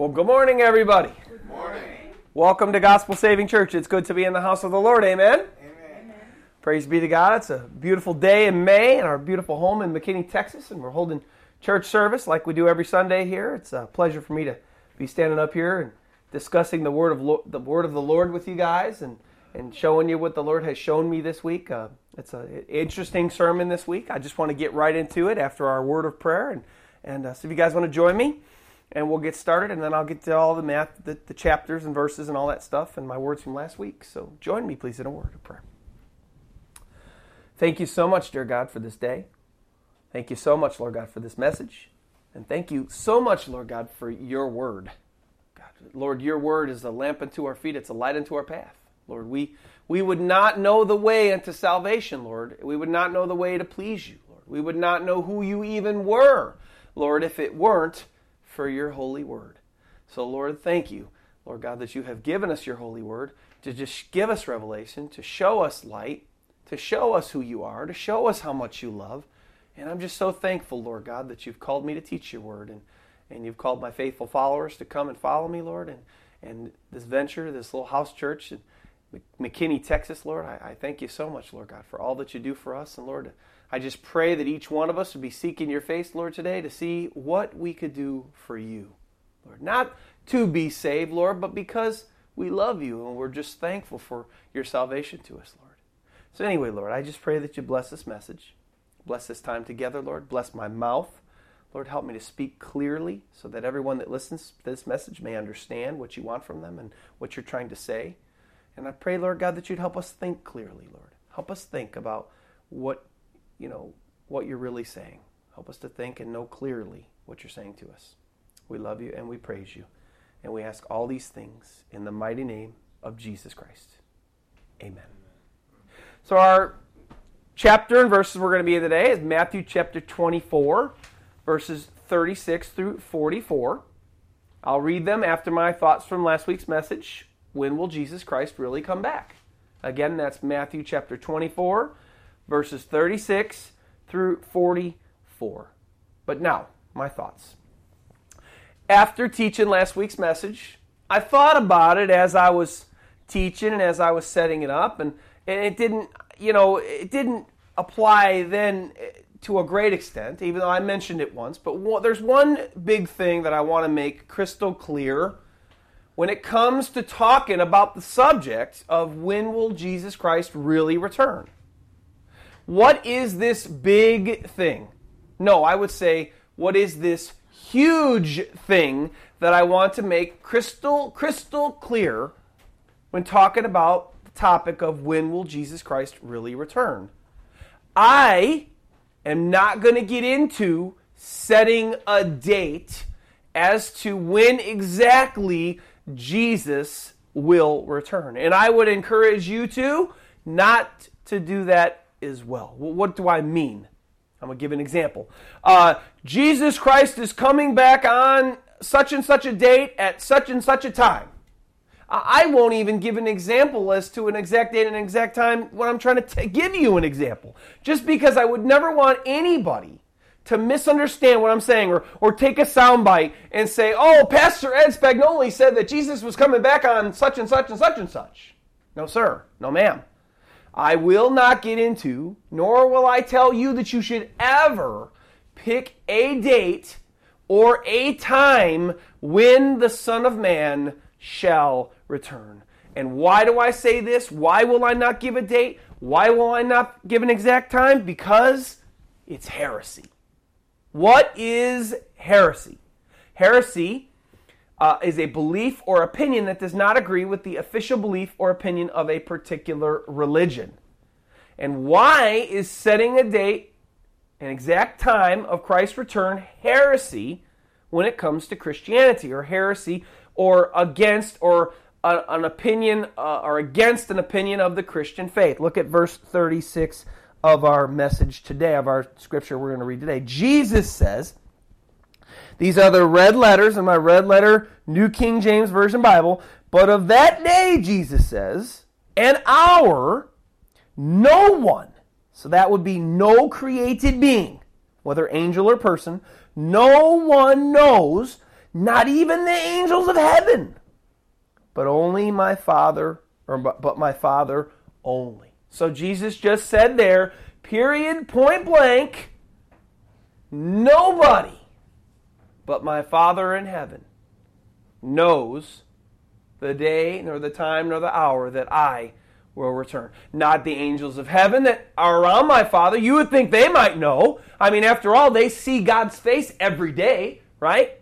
Well, good morning, everybody. Good morning. Welcome to Gospel Saving Church. It's good to be in the house of the Lord. Amen. Amen. Praise be to God. It's a beautiful day in May in our beautiful home in McKinney, Texas, and we're holding church service like we do every Sunday here. It's a pleasure for me to be standing up here and discussing the word of Lo- the word of the Lord with you guys and and showing you what the Lord has shown me this week. Uh, it's an interesting sermon this week. I just want to get right into it after our word of prayer and and uh, so if you guys want to join me and we'll get started and then I'll get to all the math, the, the chapters and verses and all that stuff and my words from last week. So join me, please, in a word of prayer. Thank you so much, dear God, for this day. Thank you so much, Lord God, for this message. And thank you so much, Lord God, for your word. God, Lord, your word is a lamp unto our feet, it's a light unto our path. Lord, we, we would not know the way unto salvation, Lord. We would not know the way to please you, Lord. We would not know who you even were, Lord, if it weren't for your holy word. So, Lord, thank you, Lord God, that you have given us your holy word to just give us revelation, to show us light, to show us who you are, to show us how much you love. And I'm just so thankful, Lord God, that you've called me to teach your word and, and you've called my faithful followers to come and follow me, Lord. And, and this venture, this little house church in McKinney, Texas, Lord, I, I thank you so much, Lord God, for all that you do for us. And Lord, I just pray that each one of us would be seeking your face, Lord, today to see what we could do for you, Lord. Not to be saved, Lord, but because we love you and we're just thankful for your salvation to us, Lord. So, anyway, Lord, I just pray that you bless this message. Bless this time together, Lord. Bless my mouth. Lord, help me to speak clearly so that everyone that listens to this message may understand what you want from them and what you're trying to say. And I pray, Lord God, that you'd help us think clearly, Lord. Help us think about what you know, what you're really saying. Help us to think and know clearly what you're saying to us. We love you and we praise you. And we ask all these things in the mighty name of Jesus Christ. Amen. So, our chapter and verses we're going to be in today is Matthew chapter 24, verses 36 through 44. I'll read them after my thoughts from last week's message. When will Jesus Christ really come back? Again, that's Matthew chapter 24, verses 36 through 44. But now, my thoughts. After teaching last week's message, I thought about it as I was teaching and as I was setting it up, and, and it didn't, you know, it didn't apply then eh, to a great extent, even though I mentioned it once. But one, there's one big thing that I want to make crystal clear when it comes to talking about the subject of when will Jesus Christ really return. What is this big thing? No, I would say, what is this huge thing that I want to make crystal crystal clear when talking about the topic of when will Jesus Christ really return? I am not going to get into setting a date as to when exactly Jesus will return. And I would encourage you to not to do that as well. What do I mean? I'm going to give an example. Uh, Jesus Christ is coming back on such and such a date at such and such a time. I won't even give an example as to an exact date and an exact time when I'm trying to t- give you an example. Just because I would never want anybody to misunderstand what I'm saying or, or take a soundbite and say, oh, Pastor Ed Spagnoli said that Jesus was coming back on such and such and such and such. No, sir. No, ma'am. I will not get into, nor will I tell you that you should ever pick a date or a time when the Son of Man shall return. And why do I say this? Why will I not give a date? Why will I not give an exact time? Because it's heresy. What is heresy? Heresy uh, is a belief or opinion that does not agree with the official belief or opinion of a particular religion. And why is setting a date, an exact time of Christ's return, heresy when it comes to Christianity, or heresy, or against, or a, an opinion, uh, or against an opinion of the Christian faith? Look at verse 36 of our message today, of our scripture we're going to read today. Jesus says, these are the red letters in my red letter New King James Version Bible. But of that day, Jesus says, an hour, no one, so that would be no created being, whether angel or person, no one knows, not even the angels of heaven, but only my Father, or but my Father only. So Jesus just said there, period, point blank, nobody but my Father in heaven knows the day, nor the time, nor the hour that I will return. Not the angels of heaven that are around my Father. You would think they might know. I mean, after all, they see God's face every day, right?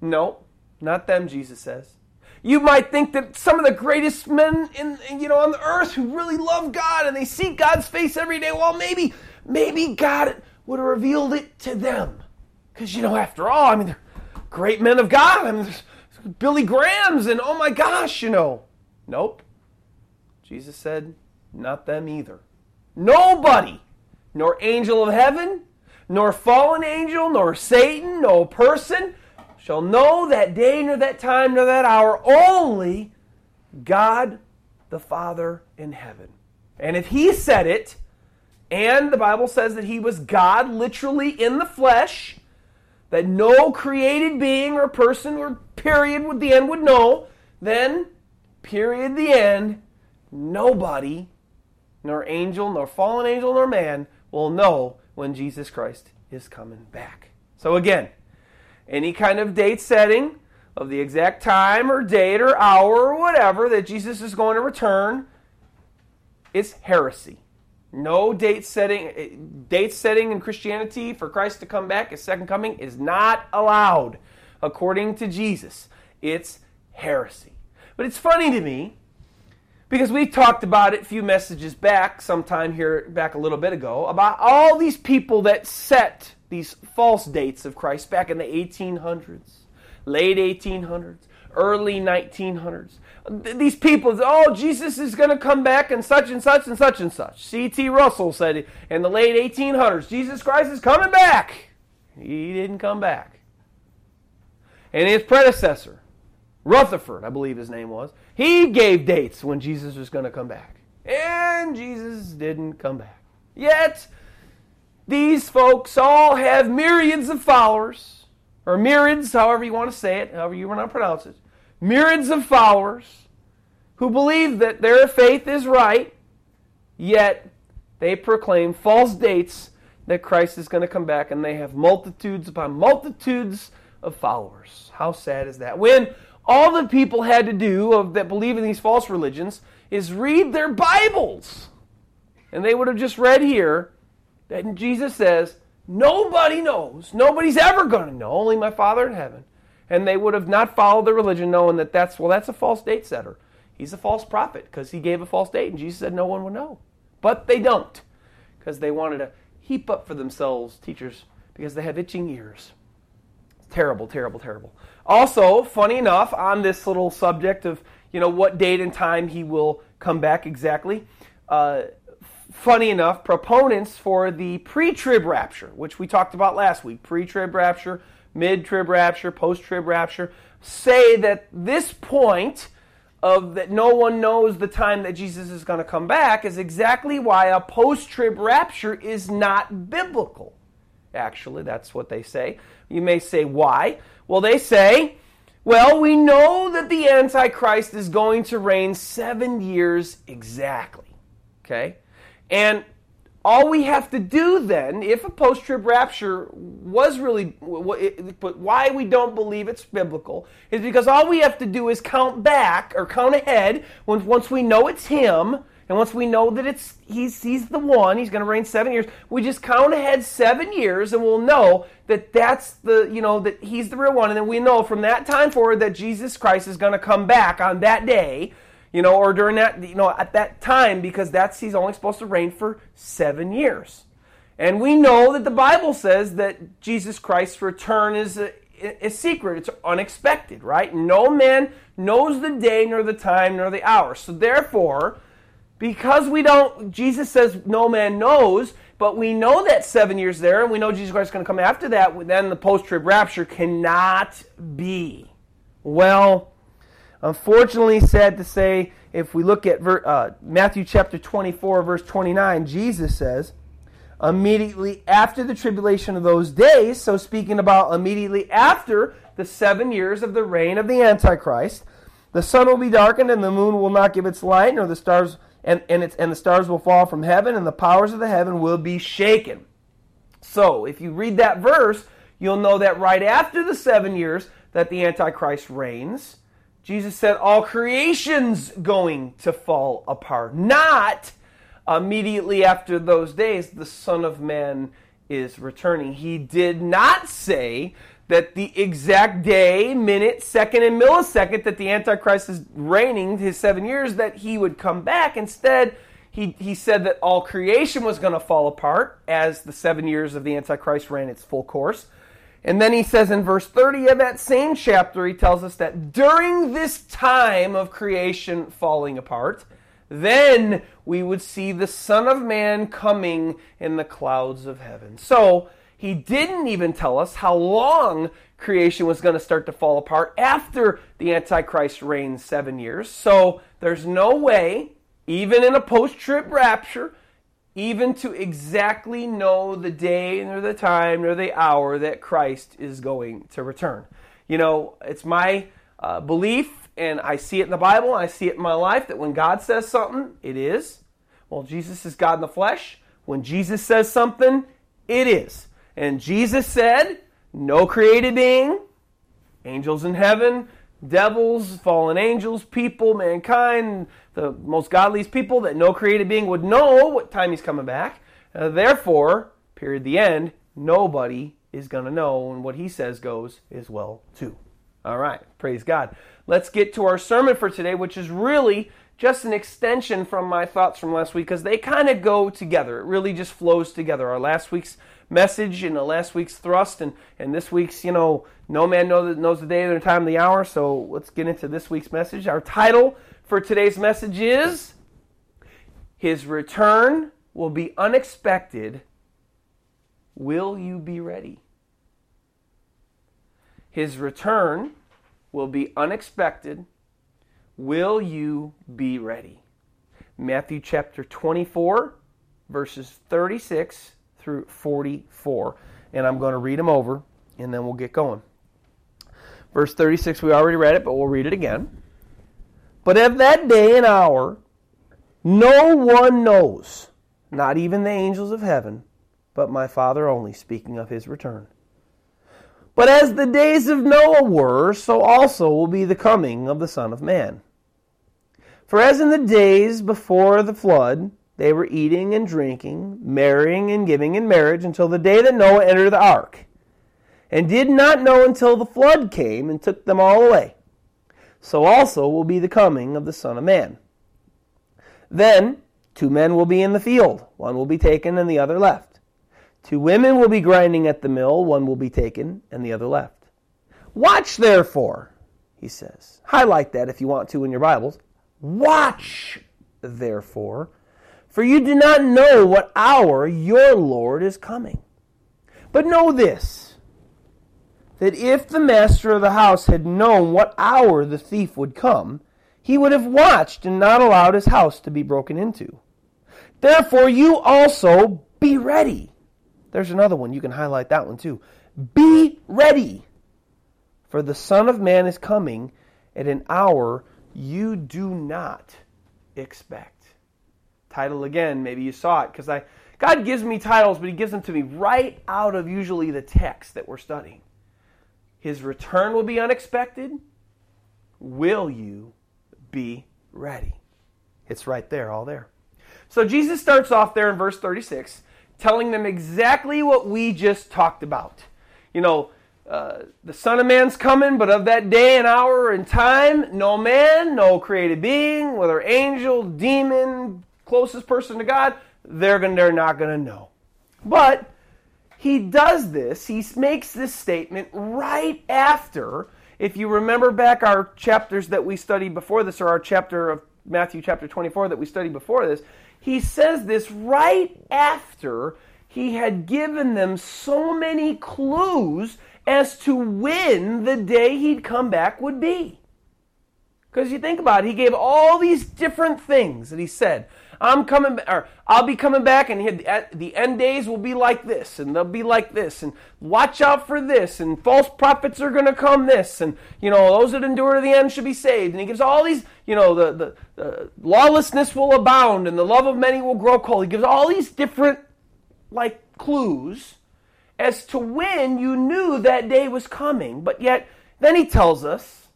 No, not them, Jesus says. You might think that some of the greatest men in you know on the earth who really love God and they see God's face every day. Well, maybe maybe God would have revealed it to them, because you know, after all, I mean, they're great men of God. I mean, Billy Graham's and oh my gosh, you know. Nope. Jesus said, not them either. Nobody, nor angel of heaven, nor fallen angel, nor Satan, no person shall know that day, nor that time, nor that hour, only God the Father in heaven. And if He said it, and the Bible says that He was God literally in the flesh, that no created being or person or period with the end would know, then, period, the end, nobody, nor angel, nor fallen angel, nor man, will know when Jesus Christ is coming back. So again, any kind of date setting of the exact time or date or hour or whatever that Jesus is going to return, it's heresy. No date setting eh, date setting in Christianity for Christ to come back, his second coming is not allowed according to Jesus. It's heresy. But it's funny to me because we talked about it a few messages back, sometime here back a little bit ago, about all these people that set these false dates of Christ back in the 1800s, late 1800s, early 1900s. These people, oh, Jesus is going to come back and such and such and such and such. C.T. Russell said in the late 1800s, Jesus Christ is coming back. He didn't come back. And his predecessor, Rutherford, I believe his name was, he gave dates when Jesus was going to come back. And Jesus didn't come back. Yet, these folks all have myriads of followers, or myriads, however you want to say it, however you want to pronounce it, myriads of followers who believe that their faith is right, yet they proclaim false dates that Christ is going to come back, and they have multitudes upon multitudes of followers. How sad is that? When all the people had to do of, that believe in these false religions is read their Bibles. And they would have just read here that Jesus says, Nobody knows. Nobody's ever going to know, only my Father in heaven. And they would have not followed the religion knowing that that's, well, that's a false date setter. He's a false prophet because he gave a false date and Jesus said no one would know. But they don't because they wanted to heap up for themselves teachers because they have itching ears. Terrible, terrible, terrible. Also, funny enough, on this little subject of you know what date and time he will come back exactly. Uh, funny enough, proponents for the pre-trib rapture, which we talked about last week, pre-trib rapture, mid-trib rapture, post-trib rapture, say that this point of that no one knows the time that Jesus is going to come back is exactly why a post-trib rapture is not biblical. Actually, that's what they say. You may say, why? Well, they say, well, we know that the Antichrist is going to reign seven years exactly. Okay? And all we have to do then, if a post trib rapture was really, but why we don't believe it's biblical, is because all we have to do is count back or count ahead once we know it's him and once we know that it's he's he's the one, he's going to reign seven years. We just count ahead seven years, and we'll know that that's the you know that he's the real one. And then we know from that time forward that Jesus Christ is going to come back on that day, you know, or during that you know at that time because that's he's only supposed to reign for seven years. And we know that the Bible says that Jesus Christ's return is uh, a, a secret. It's unexpected, right? No man knows the day nor the time nor the hour. So therefore because we don't, Jesus says no man knows, but we know that seven years there, and we know Jesus Christ is going to come after that, then the post trib rapture cannot be. Well, unfortunately, sad to say, if we look at uh, Matthew chapter 24, verse 29, Jesus says, immediately after the tribulation of those days, so speaking about immediately after the seven years of the reign of the Antichrist, the sun will be darkened and the moon will not give its light, nor the stars and, and, it's, and the stars will fall from heaven, and the powers of the heaven will be shaken. So, if you read that verse, you'll know that right after the seven years that the Antichrist reigns, Jesus said all creation's going to fall apart. Not immediately after those days, the Son of Man is returning. He did not say that the exact day, minute, second, and millisecond that the Antichrist is reigning his seven years, that he would come back. Instead, he, he said that all creation was going to fall apart as the seven years of the Antichrist ran its full course. And then he says in verse 30 of that same chapter, he tells us that during this time of creation falling apart, then we would see the Son of Man coming in the clouds of heaven. So, he didn't even tell us how long creation was going to start to fall apart after the Antichrist reigns seven years. So there's no way, even in a post trib rapture, even to exactly know the day nor the time nor the hour that Christ is going to return. You know, it's my uh, belief, and I see it in the Bible, I see it in my life, that when God says something, it is. Well, Jesus is God in the flesh. When Jesus says something, it is. And Jesus said, No created being, angels in heaven, devils, fallen angels, people, mankind, the most godliest people, that no created being would know what time he's coming back. Uh, therefore, period, the end, nobody is going to know, and what he says goes as well, too. All right, praise God. Let's get to our sermon for today, which is really just an extension from my thoughts from last week because they kind of go together. It really just flows together. Our last week's message in the last week's thrust and, and this week's, you know, no man knows, knows the day or the time the hour. So let's get into this week's message. Our title for today's message is His Return Will Be Unexpected. Will you be ready? His return will be unexpected. Will you be ready? Matthew chapter 24, verses 36 through 44. And I'm going to read them over, and then we'll get going. Verse 36, we already read it, but we'll read it again. But of that day and hour, no one knows, not even the angels of heaven, but my Father only, speaking of his return. But as the days of Noah were, so also will be the coming of the Son of Man. For as in the days before the flood, they were eating and drinking, marrying and giving in marriage until the day that Noah entered the ark, and did not know until the flood came and took them all away. So also will be the coming of the Son of Man. Then two men will be in the field, one will be taken and the other left. Two women will be grinding at the mill, one will be taken and the other left. Watch therefore, he says. Highlight that if you want to in your Bibles. Watch therefore for you do not know what hour your Lord is coming. But know this that if the master of the house had known what hour the thief would come, he would have watched and not allowed his house to be broken into. Therefore, you also be ready. There's another one. You can highlight that one too. Be ready. For the Son of Man is coming at an hour you do not expect title again. Maybe you saw it because I God gives me titles, but He gives them to me right out of usually the text that we're studying. His return will be unexpected. Will you be ready? It's right there, all there. So Jesus starts off there in verse 36, telling them exactly what we just talked about. You know, uh, the Son of Man's coming, but of that day and hour and time, no man, no created being, whether angel, demon, closest person to God, they're gonna, they're not going to know. But he does this, he makes this statement right after if you remember back our chapters that we studied before this or our chapter of Matthew chapter 24 that we studied before this, he says this right after he had given them so many clues as to when the day he'd come back would be. Because you think about it, he gave all these different things that he said. I'm coming, or I'll be coming back, and the end days will be like this, and they'll be like this, and watch out for this, and false prophets are going to come this, and you know those that endure to the end should be saved. And he gives all these, you know, the, the, the lawlessness will abound, and the love of many will grow cold. He gives all these different like clues as to when you knew that day was coming, but yet then he tells us,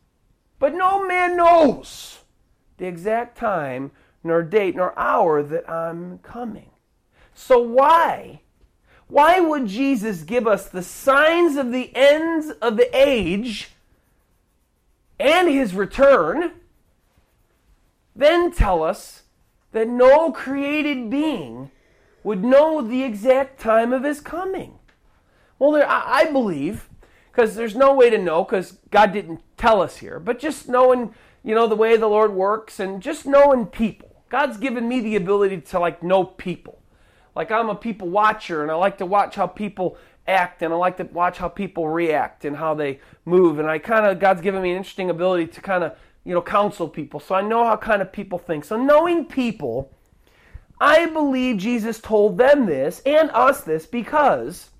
but no man knows the exact time, nor date, nor hour that I'm coming. So why? Why would Jesus give us the signs of the ends of the age and his return, then tell us that no created being would know the exact time of his coming? Well, there, I, I believe, because there's no way to know, because God didn't tell us here, but just knowing, you know, the way the Lord works and just knowing people. God's given me the ability to like know people. Like I'm a people watcher and I like to watch how people act and I like to watch how people react and how they move. And I kind of, God's given me an interesting ability to kind of, you know, counsel people. So I know how kind of people think. So knowing people, I believe Jesus told them this and us this because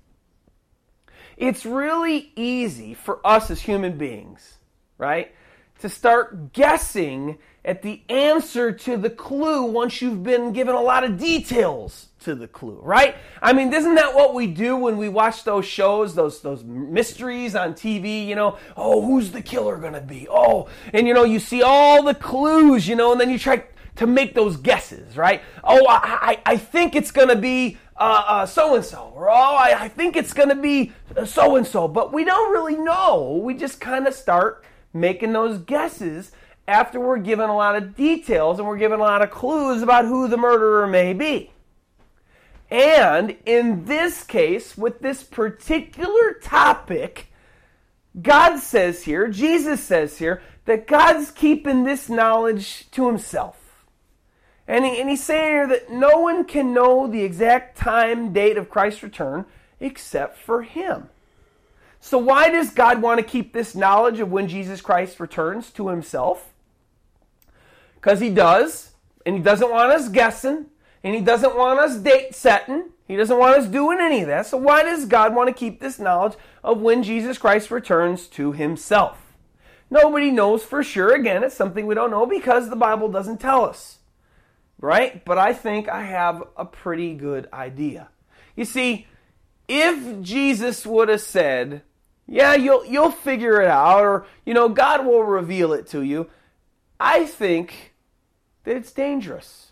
it's really easy for us as human beings, right, to start guessing at the answer to the clue once you've been given a lot of details to the clue, right? I mean, isn't that what we do when we watch those shows, those those mysteries on TV, you know? Oh, who's the killer going to be? Oh, and you know, you see all the clues, you know, and then you try to make those guesses, right? Oh, I, I, think it's going to be so and so, or oh, I, I think it's going to be so and so, but we don't really know. We just kind of start making those guesses after we're given a lot of details and we're given a lot of clues about who the murderer may be. And in this case, with this particular topic, God says here, Jesus says here, that God's keeping this knowledge to himself. And, he, and he's saying here that no one can know the exact time, date of Christ's return except for him. So, why does God want to keep this knowledge of when Jesus Christ returns to himself? Because he does, and he doesn't want us guessing, and he doesn't want us date setting. He doesn't want us doing any of that. So, why does God want to keep this knowledge of when Jesus Christ returns to himself? Nobody knows for sure. Again, it's something we don't know because the Bible doesn't tell us right? But I think I have a pretty good idea. You see, if Jesus would have said, "Yeah, you'll you'll figure it out," or you know, God will reveal it to you, I think that it's dangerous.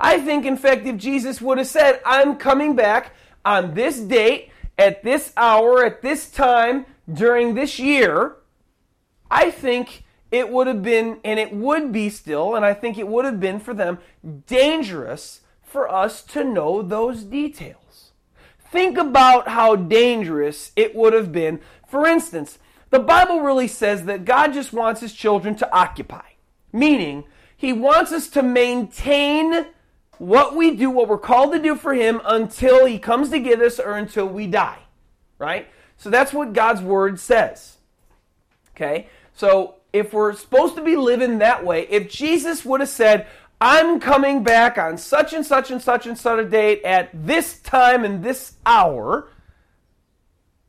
I think, in fact, if Jesus would have said, "I'm coming back on this date, at this hour, at this time, during this year," I think it would have been, and it would be still, and I think it would have been for them dangerous for us to know those details. Think about how dangerous it would have been. For instance, the Bible really says that God just wants his children to occupy, meaning, he wants us to maintain what we do, what we're called to do for him until he comes to get us or until we die, right? So that's what God's word says. Okay? So if we're supposed to be living that way, if Jesus would have said, I'm coming back on such and such and such and such a date at this time and this hour,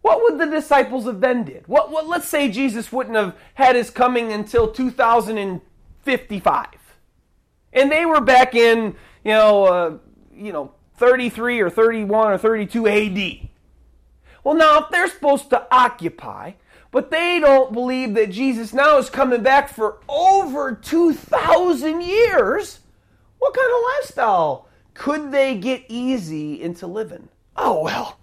what would the disciples have then did? What, what let's say Jesus wouldn't have had his coming until 2055. And they were back in, you know, uh, you know, 33 or 31 or 32 AD. Well, now if they're supposed to occupy, but they don't believe that Jesus now is coming back for over 2,000 years. What kind of lifestyle could they get easy into living? Oh, well,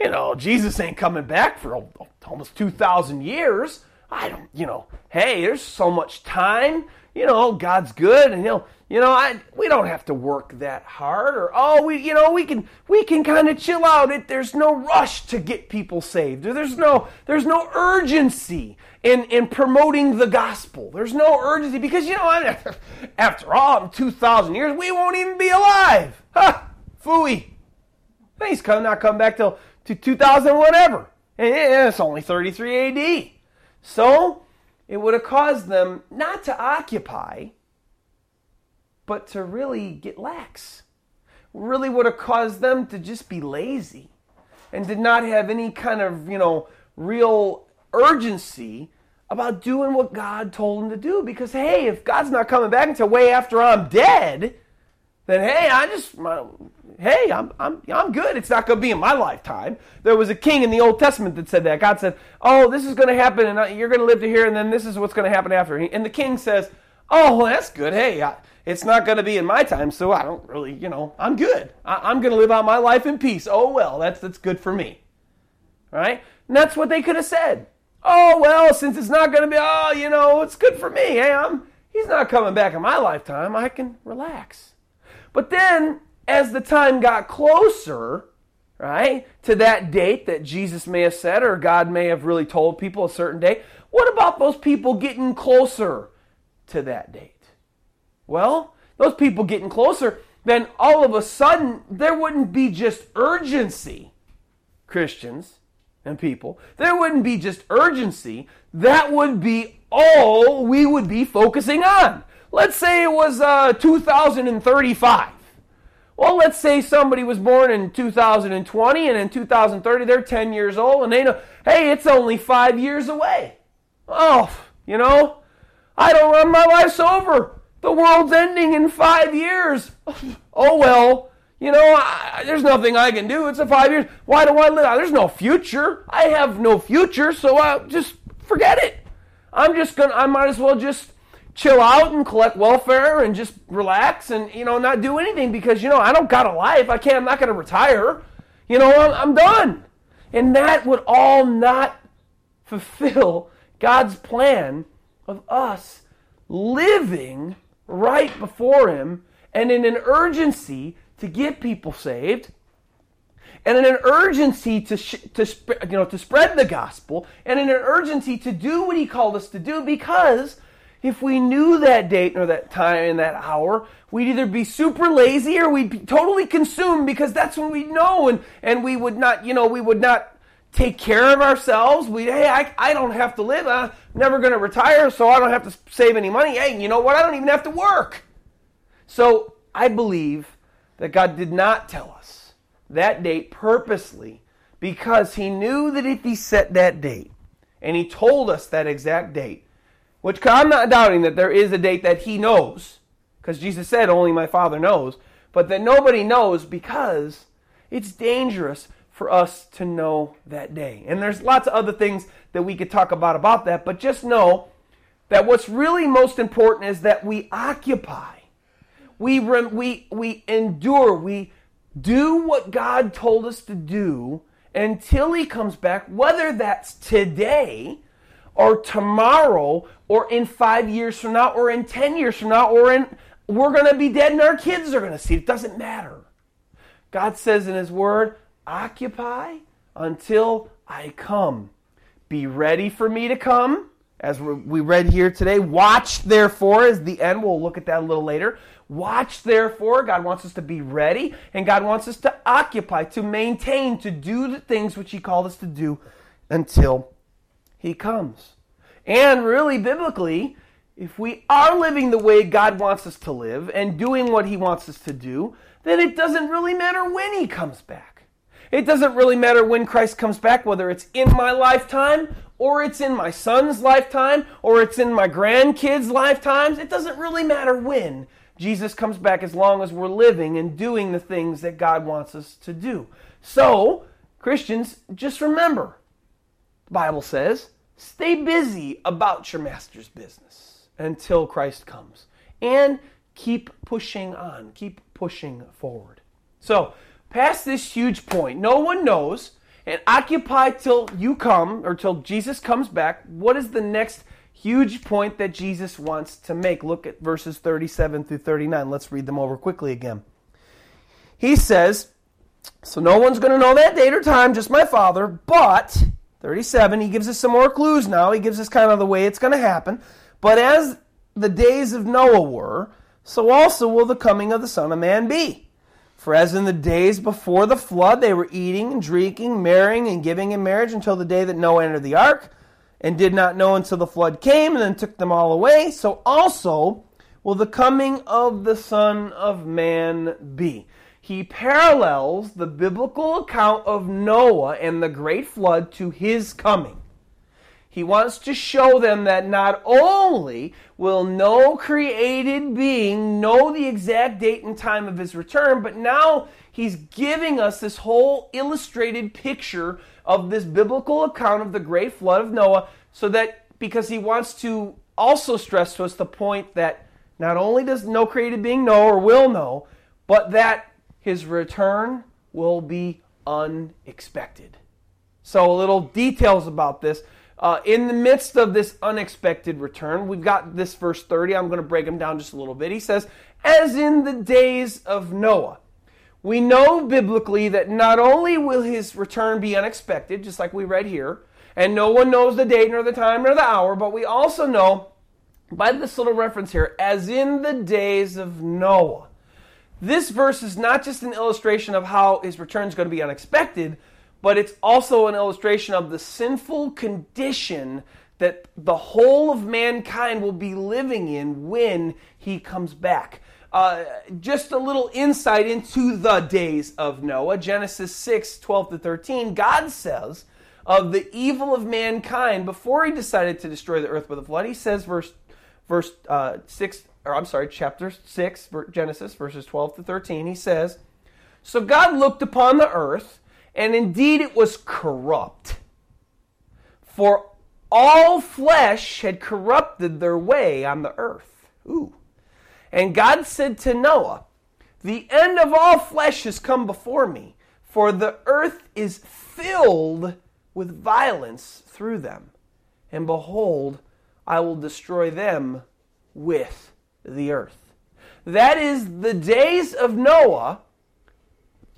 you know, Jesus ain't coming back for almost 2,000 years. I don't, you know, hey, there's so much time. You know, oh, God's good and he'll you know, I we don't have to work that hard, or oh, we you know we can we can kind of chill out. It, there's no rush to get people saved. There's no there's no urgency in in promoting the gospel. There's no urgency because you know after all, in two thousand years we won't even be alive. Ha, fooey. He's come not come back till to two thousand whatever, and it's only thirty three A.D. So it would have caused them not to occupy but to really get lax. Really would have caused them to just be lazy and did not have any kind of, you know, real urgency about doing what God told them to do. Because, hey, if God's not coming back until way after I'm dead, then hey, I just, hey, I'm, I'm, I'm good. It's not going to be in my lifetime. There was a king in the Old Testament that said that. God said, oh, this is going to happen, and uh, you're going to live to here, and then this is what's going to happen after. And the king says, oh, well, that's good. Hey, I, it's not going to be in my time, so I don't really, you know, I'm good. I, am going to live out my life in peace. Oh, well, that's, that's good for me. Right? And that's what they could have said. Oh, well, since it's not going to be, oh, you know, it's good for me. Hey, I'm, he's not coming back in my lifetime. I can relax. But then, as the time got closer, right, to that date that Jesus may have said or God may have really told people a certain day, what about those people getting closer to that date? Well, those people getting closer, then all of a sudden there wouldn't be just urgency, Christians and people. There wouldn't be just urgency. That would be all we would be focusing on. Let's say it was uh, 2035. Well, let's say somebody was born in 2020 and in 2030 they're 10 years old and they know, hey, it's only five years away. Oh, you know, I don't run my life's over. The world's ending in five years. Oh, well, you know, I, there's nothing I can do. It's a five years. Why do I live? There's no future. I have no future, so I just forget it. I'm just gonna. I might as well just chill out and collect welfare and just relax and you know not do anything because you know I don't got a life. I can't. I'm not gonna retire. You know, I'm, I'm done. And that would all not fulfill God's plan of us living right before Him and in an urgency to get people saved and in an urgency to, sh- to, sp- you know, to spread the gospel and in an urgency to do what he called us to do because if we knew that date or that time and that hour, we'd either be super lazy or we'd be totally consumed because that's when we know and, and we would not, you know, we would not take care of ourselves. We, hey, I, I don't have to live. I'm never going to retire, so I don't have to save any money. Hey, you know what? I don't even have to work. So I believe that God did not tell us that date purposely because He knew that if He set that date and He told us that exact date, which I'm not doubting that there is a date that He knows, because Jesus said, Only my Father knows, but that nobody knows because it's dangerous for us to know that day. And there's lots of other things that we could talk about about that, but just know that what's really most important is that we occupy we, we, we endure, we do what God told us to do until He comes back, whether that's today or tomorrow or in five years from now or in 10 years from now or in, we're going to be dead and our kids are going to see it. It doesn't matter. God says in His Word, occupy until I come. Be ready for me to come. As we read here today, watch therefore is the end. We'll look at that a little later. Watch, therefore. God wants us to be ready, and God wants us to occupy, to maintain, to do the things which He called us to do until He comes. And really, biblically, if we are living the way God wants us to live and doing what He wants us to do, then it doesn't really matter when He comes back. It doesn't really matter when Christ comes back, whether it's in my lifetime or it's in my son's lifetime or it's in my grandkids' lifetimes. It doesn't really matter when Jesus comes back as long as we're living and doing the things that God wants us to do. So, Christians, just remember the Bible says, stay busy about your master's business until Christ comes. And keep pushing on, keep pushing forward. So, past this huge point, no one knows, and occupy till you come or till Jesus comes back. What is the next huge point that Jesus wants to make. Look at verses 37 through 39. Let's read them over quickly again. He says, So no one's going to know that date or time, just my Father, but 37, he gives us some more clues now. He gives us kind of the way it's going to happen. But as the days of Noah were, so also will the coming of the Son of Man be. For as in the days before the flood, they were eating and drinking, marrying and giving in marriage until the day that Noah entered the ark and did not know until the flood came and then took them all away. So also will the coming of the Son of Man be? He parallels the biblical account of Noah and the great flood to his coming. He wants to show them that not only will no created being know the exact date and time of his return, but now he's giving us this whole illustrated picture of this biblical account of the great flood of Noah so that because he wants to also stress to us the point that not only does no created being know or will know, but that his return will be unexpected. So, a little details about this. Uh, in the midst of this unexpected return, we've got this verse 30. I'm going to break them down just a little bit. He says, As in the days of Noah. We know biblically that not only will his return be unexpected, just like we read here, and no one knows the date nor the time nor the hour, but we also know by this little reference here, as in the days of Noah. This verse is not just an illustration of how his return is going to be unexpected, but it's also an illustration of the sinful condition that the whole of mankind will be living in when he comes back. Uh, just a little insight into the days of Noah. Genesis 6 12 to 13. God says of the evil of mankind before he decided to destroy the earth with a flood. He says, verse, verse uh, 6, or I'm sorry, chapter 6, Genesis, verses 12 to 13. He says, So God looked upon the earth, and indeed it was corrupt. For all flesh had corrupted their way on the earth. Ooh. And God said to Noah, The end of all flesh has come before me, for the earth is filled with violence through them. And behold, I will destroy them with the earth. That is the days of Noah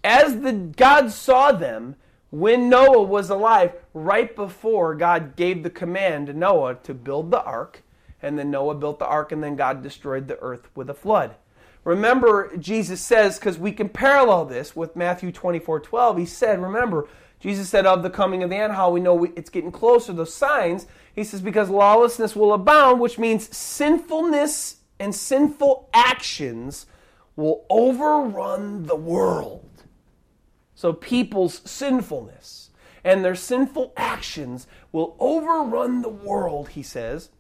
as the God saw them when Noah was alive, right before God gave the command to Noah to build the ark and then Noah built the ark, and then God destroyed the earth with a flood. Remember, Jesus says, because we can parallel this with Matthew 24 12, he said, remember, Jesus said, of the coming of the end, how we know it's getting closer, those signs. He says, because lawlessness will abound, which means sinfulness and sinful actions will overrun the world. So people's sinfulness and their sinful actions will overrun the world, he says.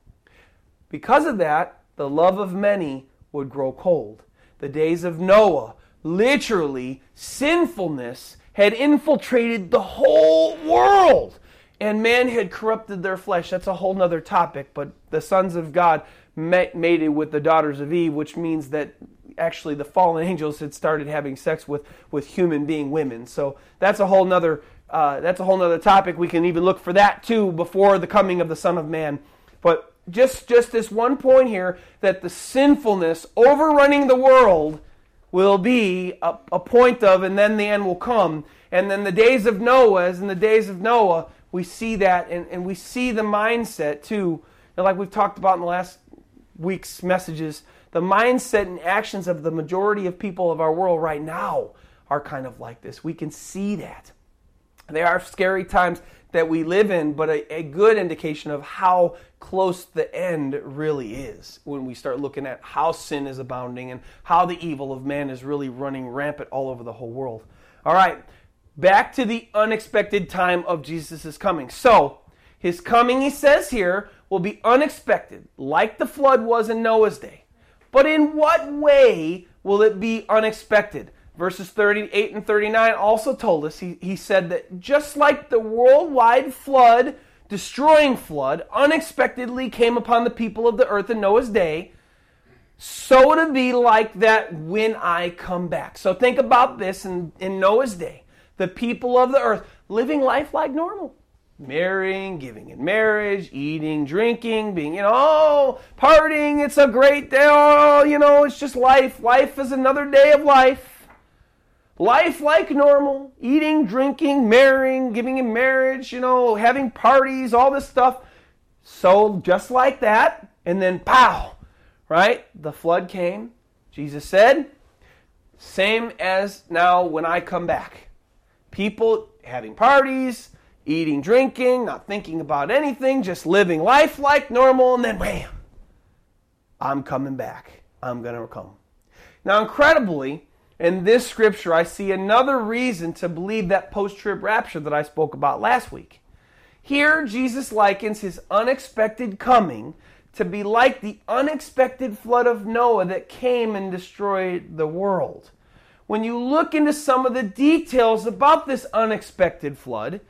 Because of that, the love of many would grow cold. The days of Noah, literally, sinfulness had infiltrated the whole world. And man had corrupted their flesh. That's a whole other topic, but the sons of God mated with the daughters of Eve, which means that actually the fallen angels had started having sex with, with human being women. So that's a whole nother uh, that's a whole other topic. We can even look for that too before the coming of the Son of Man. But just, just this one point here that the sinfulness overrunning the world will be a, a point of, and then the end will come. And then the days of Noah, as in the days of Noah, we see that, and, and we see the mindset too. And like we've talked about in the last week's messages, the mindset and actions of the majority of people of our world right now are kind of like this. We can see that. There are scary times that we live in, but a, a, good indication of how close the end really is when we start looking at how sin is abounding and how the evil of man is really running rampant all over the whole world. All right, back to the unexpected time of Jesus' coming. So, his coming, he says here, will be unexpected, like the flood was in Noah's day. But in what way will it be unexpected? verses 38 and 39 also told us, he, he said that just like the worldwide flood, destroying flood, unexpectedly came upon the people of the earth in Noah's day, so to be like that when I come back. So think about this in, in Noah's day. The people of the earth living life like normal. Marrying, giving in marriage, eating, drinking, being, you know, partying, it's a great day. Oh, you know, it's just life. Life is another day of life life like normal, eating, drinking, marrying, giving in marriage, you know, having parties, all this stuff. So just like that, and then pow, right? The flood came. Jesus said, same as now when I come back. People having parties, eating, drinking, not thinking about anything, just living life like normal, and then wham, I'm coming back. I'm going to come. Now, incredibly, in this scripture, I see another reason to believe that post trib rapture that I spoke about last week. Here, Jesus likens his unexpected coming to be like the unexpected flood of Noah that came and destroyed the world. When you look into some of the details about this unexpected flood,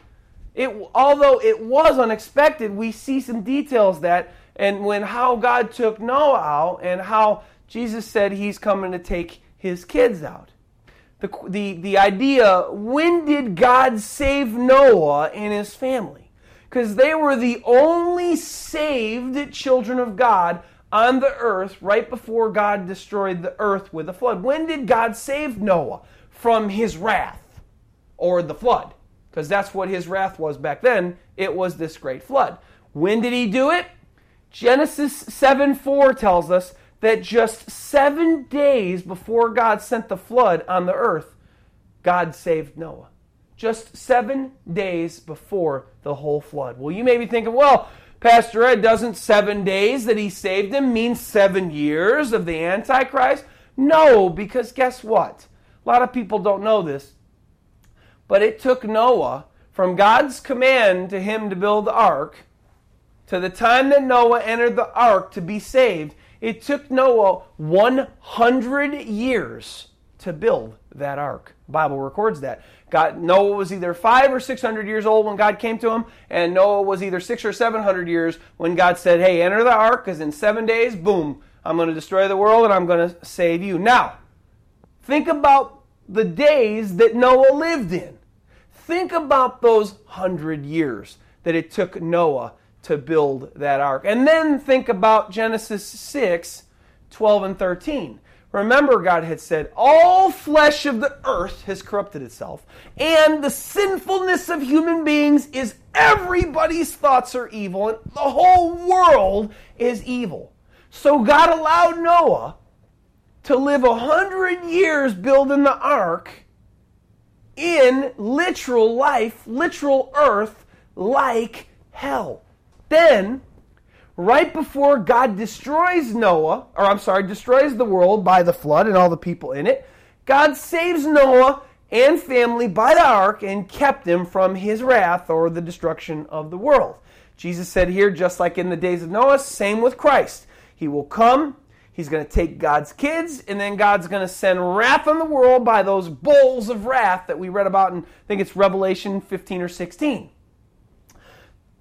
it, although it was unexpected, we see some details that and when how God took Noah out and how Jesus said he's coming to take his kids out. The, the, the idea when did God save Noah and his family? Because they were the only saved children of God on the earth right before God destroyed the earth with a flood. When did God save Noah from his wrath or the flood? Because that's what his wrath was back then. It was this great flood. When did he do it? Genesis 7 4 tells us that just seven days before God sent the flood on the earth, God saved Noah. Just seven days before the whole flood. Well, you may be thinking, well, Pastor Ed, doesn't seven days that he saved him mean seven years of the Antichrist? No, because guess what? A lot of people don't know this. But it took Noah, from God's command to him to build the ark, to the time that Noah entered the ark to be saved, it took Noah 100 years to build that ark. The Bible records that. God, Noah was either five or six hundred years old when God came to him, and Noah was either six or seven hundred years when God said, Hey, enter the ark, because in seven days, boom, I'm going to destroy the world and I'm going to save you. Now, think about the days that Noah lived in. Think about those hundred years that it took Noah to build that ark. And then think about Genesis 6 12 and 13. Remember, God had said, All flesh of the earth has corrupted itself, and the sinfulness of human beings is everybody's thoughts are evil, and the whole world is evil. So God allowed Noah to live a hundred years building the ark in literal life, literal earth, like hell. Then right before God destroys Noah, or I'm sorry, destroys the world by the flood and all the people in it, God saves Noah and family by the ark and kept him from his wrath or the destruction of the world. Jesus said here, just like in the days of Noah, same with Christ. He will come, he's going to take God's kids, and then God's going to send wrath on the world by those bowls of wrath that we read about in, I think it's Revelation 15 or 16.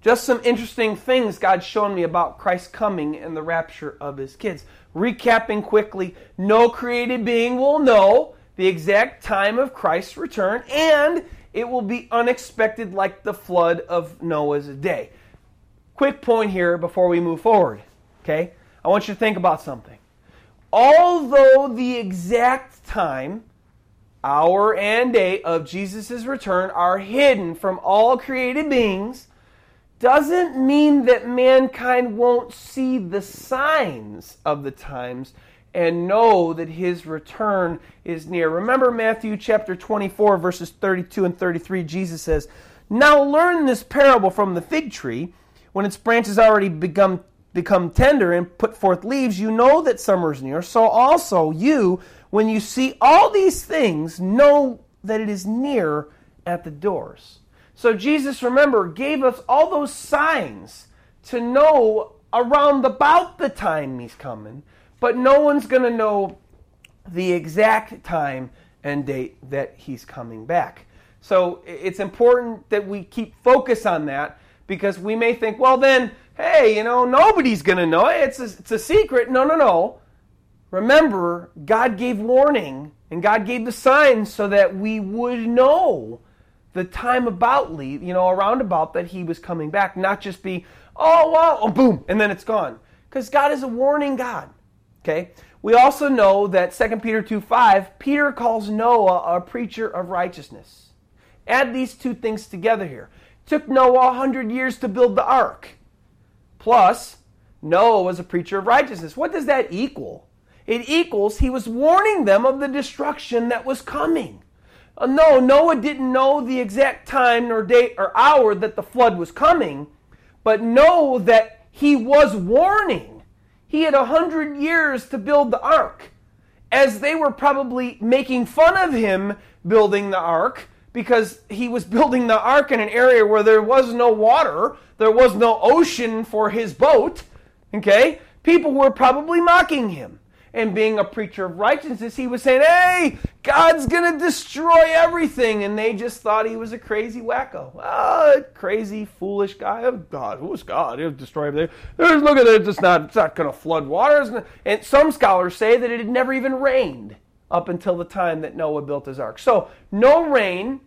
Just some interesting things God's shown me about Christ coming and the rapture of his kids. Recapping quickly, no created being will know the exact time of Christ's return, and it will be unexpected like the flood of Noah's day. Quick point here before we move forward, okay? I want you to think about something. Although the exact time, hour, and day of Jesus' return are hidden from all created beings, doesn't mean that mankind won't see the signs of the times and know that his return is near. Remember Matthew chapter 24, verses 32 and 33. Jesus says, Now learn this parable from the fig tree. When its branches already become, become tender and put forth leaves, you know that summer is near. So also you, when you see all these things, know that it is near at the doors. So Jesus, remember, gave us all those signs to know around about the time he's coming, but no one's going to know the exact time and date that he's coming back. So it's important that we keep focus on that because we may think, well, then, hey, you know, nobody's going to know it. It's a, it's a secret. No, no, no. Remember, God gave warning and God gave the signs so that we would know the time aboutly, you know, around about that he was coming back, not just be, oh, wow, oh, boom, and then it's gone. Because God is a warning God. Okay? We also know that 2 Peter 2 5, Peter calls Noah a preacher of righteousness. Add these two things together here. Took Noah 100 years to build the ark. Plus, Noah was a preacher of righteousness. What does that equal? It equals he was warning them of the destruction that was coming. Uh, no, Noah didn't know the exact time nor date or hour that the flood was coming, but know that he was warning. He had a hundred years to build the ark. As they were probably making fun of him building the ark, because he was building the ark in an area where there was no water, there was no ocean for his boat, okay? People were probably mocking him. And being a preacher of righteousness, he was saying, Hey, God's going to destroy everything. And they just thought he was a crazy wacko. Oh, crazy, foolish guy. Oh, God, who's God? He'll destroy everything. Look at it. It's not, it's not going to flood waters. And some scholars say that it had never even rained up until the time that Noah built his ark. So, no rain.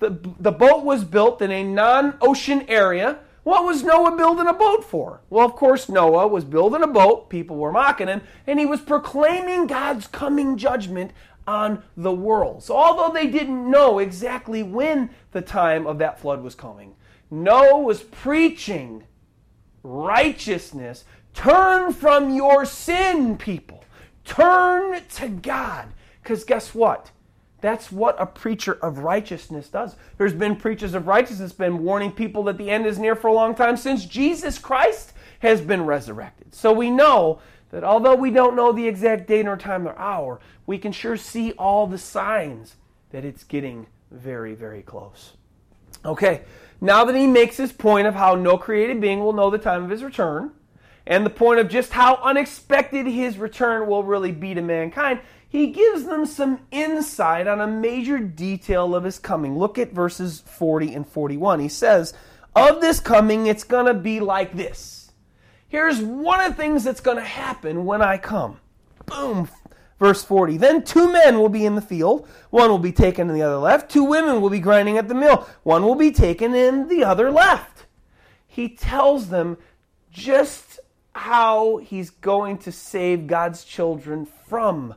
The, the boat was built in a non ocean area. What was Noah building a boat for? Well, of course, Noah was building a boat. People were mocking him, and he was proclaiming God's coming judgment on the world. So, although they didn't know exactly when the time of that flood was coming, Noah was preaching righteousness. Turn from your sin, people. Turn to God. Because guess what? That's what a preacher of righteousness does. There's been preachers of righteousness been warning people that the end is near for a long time since Jesus Christ has been resurrected. So we know that although we don't know the exact date or time or hour, we can sure see all the signs that it's getting very, very close. Okay, now that he makes his point of how no created being will know the time of his return, and the point of just how unexpected his return will really be to mankind, he gives them some insight on a major detail of his coming. Look at verses 40 and 41. He says, Of this coming, it's going to be like this. Here's one of the things that's going to happen when I come. Boom. Verse 40. Then two men will be in the field. One will be taken and the other left. Two women will be grinding at the mill. One will be taken and the other left. He tells them just how he's going to save God's children from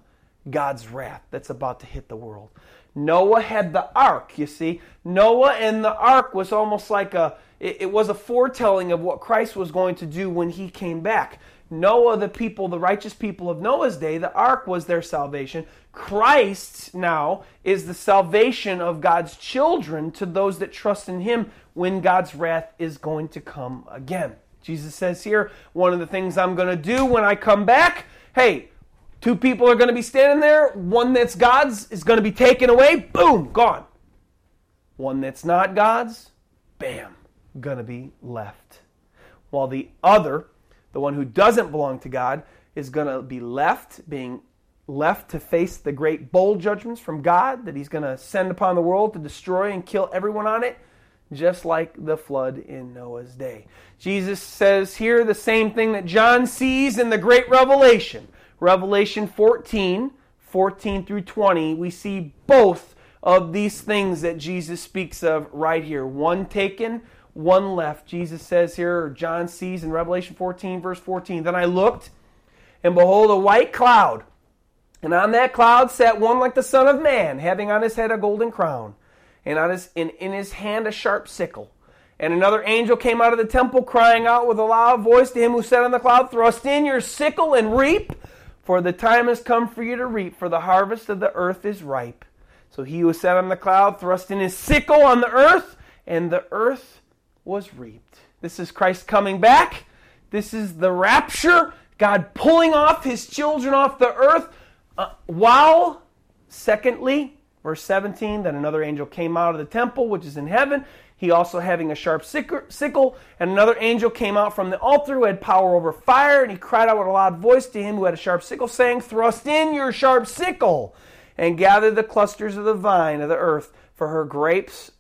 God's wrath that's about to hit the world. Noah had the ark, you see. Noah and the ark was almost like a it, was a foretelling of what Christ was going to do when he came back. Noah, the people, the righteous people of Noah's day, the ark was their salvation. Christ now is the salvation of God's children to those that trust in him when God's wrath is going to come again. Jesus says here, one of the things I'm going to do when I come back, hey, Two people are going to be standing there. One that's God's is going to be taken away. Boom, gone. One that's not God's, bam, going to be left. While the other, the one who doesn't belong to God, is going to be left, being left to face the great bold judgments from God that He's going to send upon the world to destroy and kill everyone on it, just like the flood in Noah's day. Jesus says here the same thing that John sees in the great revelation Revelation 14, 14 through 20, we see both of these things that Jesus speaks of right here. One taken, one left. Jesus says here, or John sees in Revelation 14, verse 14, Then I looked, and behold, a white cloud. And on that cloud sat one like the Son of Man, having on his head a golden crown, and on his, in, in his hand a sharp sickle. And another angel came out of the temple, crying out with a loud voice to him who sat on the cloud, Thrust in your sickle and reap for the time has come for you to reap, for the harvest of the earth is ripe. So he who sat on the cloud thrust in his sickle on the earth, and the earth was reaped. This is Christ coming back. This is the rapture. God pulling off his children off the earth. Uh, while, secondly, verse 17, that another angel came out of the temple, which is in heaven, he also having a sharp sickle, and another angel came out from the altar who had power over fire, and he cried out with a loud voice to him who had a sharp sickle, saying, Thrust in your sharp sickle, and gather the clusters of the vine of the earth, for her grapes,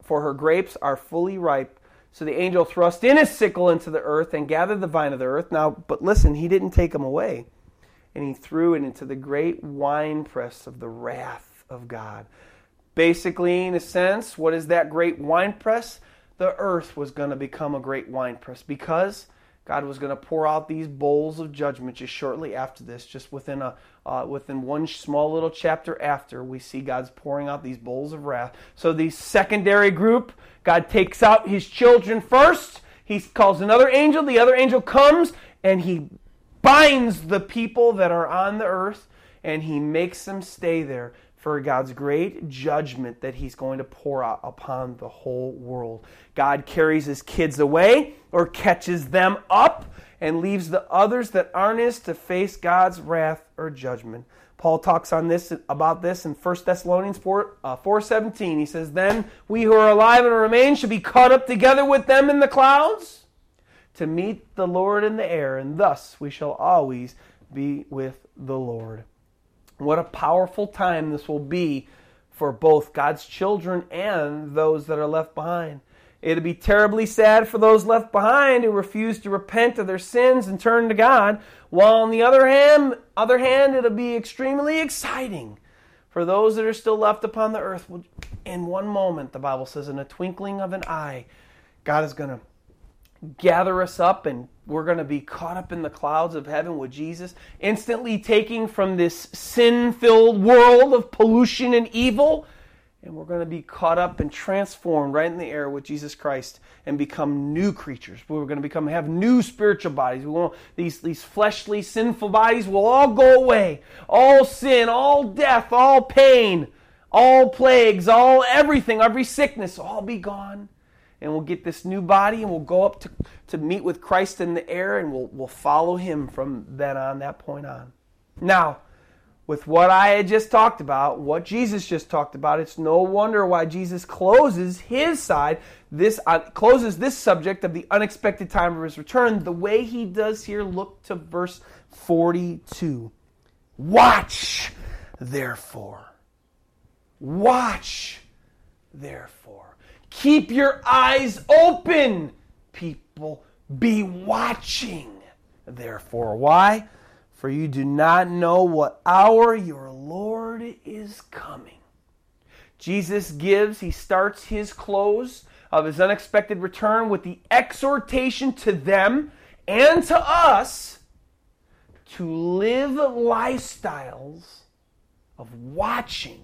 for her grapes are fully ripe. So the angel thrust in his sickle into the earth and gathered the vine of the earth. Now, but listen, he didn't take them away, and he threw it into the great winepress of the wrath of God. Basically, in a sense, what is that great wine press? The earth was going to become a great wine press because God was going to pour out these bowls of judgment just shortly after this. Just within a uh, within one small little chapter after, we see God's pouring out these bowls of wrath. So the secondary group, God takes out His children first. He calls another angel. The other angel comes and he binds the people that are on the earth and he makes them stay there for God's great judgment that He's going to pour out upon the whole world. God carries His kids away or catches them up, and leaves the others that aren't his to face God's wrath or judgment. Paul talks on this about this in 1 Thessalonians 4, uh, 4.17. He says, Then we who are alive and remain should be caught up together with them in the clouds to meet the Lord in the air, and thus we shall always be with the Lord. What a powerful time this will be for both God's children and those that are left behind. It'll be terribly sad for those left behind who refuse to repent of their sins and turn to God, while on the other hand, other hand it'll be extremely exciting for those that are still left upon the earth. In one moment, the Bible says, in a twinkling of an eye, God is going to gather us up and we're going to be caught up in the clouds of heaven with Jesus, instantly taking from this sin filled world of pollution and evil and we're going to be caught up and transformed right in the air with Jesus Christ and become new creatures. We're going to become have new spiritual bodies. We won't, these these fleshly sinful bodies will all go away. All sin, all death, all pain, all plagues, all everything, every sickness all be gone. And we'll get this new body and we'll go up to, to meet with Christ in the air and we'll, we'll follow him from then on, that point on. Now, with what I had just talked about, what Jesus just talked about, it's no wonder why Jesus closes his side, this uh, closes this subject of the unexpected time of his return the way he does here. Look to verse 42. Watch, therefore. Watch, therefore. Keep your eyes open, people. Be watching, therefore. Why? for you do not know what hour your Lord is coming. Jesus gives, he starts his close of his unexpected return with the exhortation to them and to us to live lifestyles of watching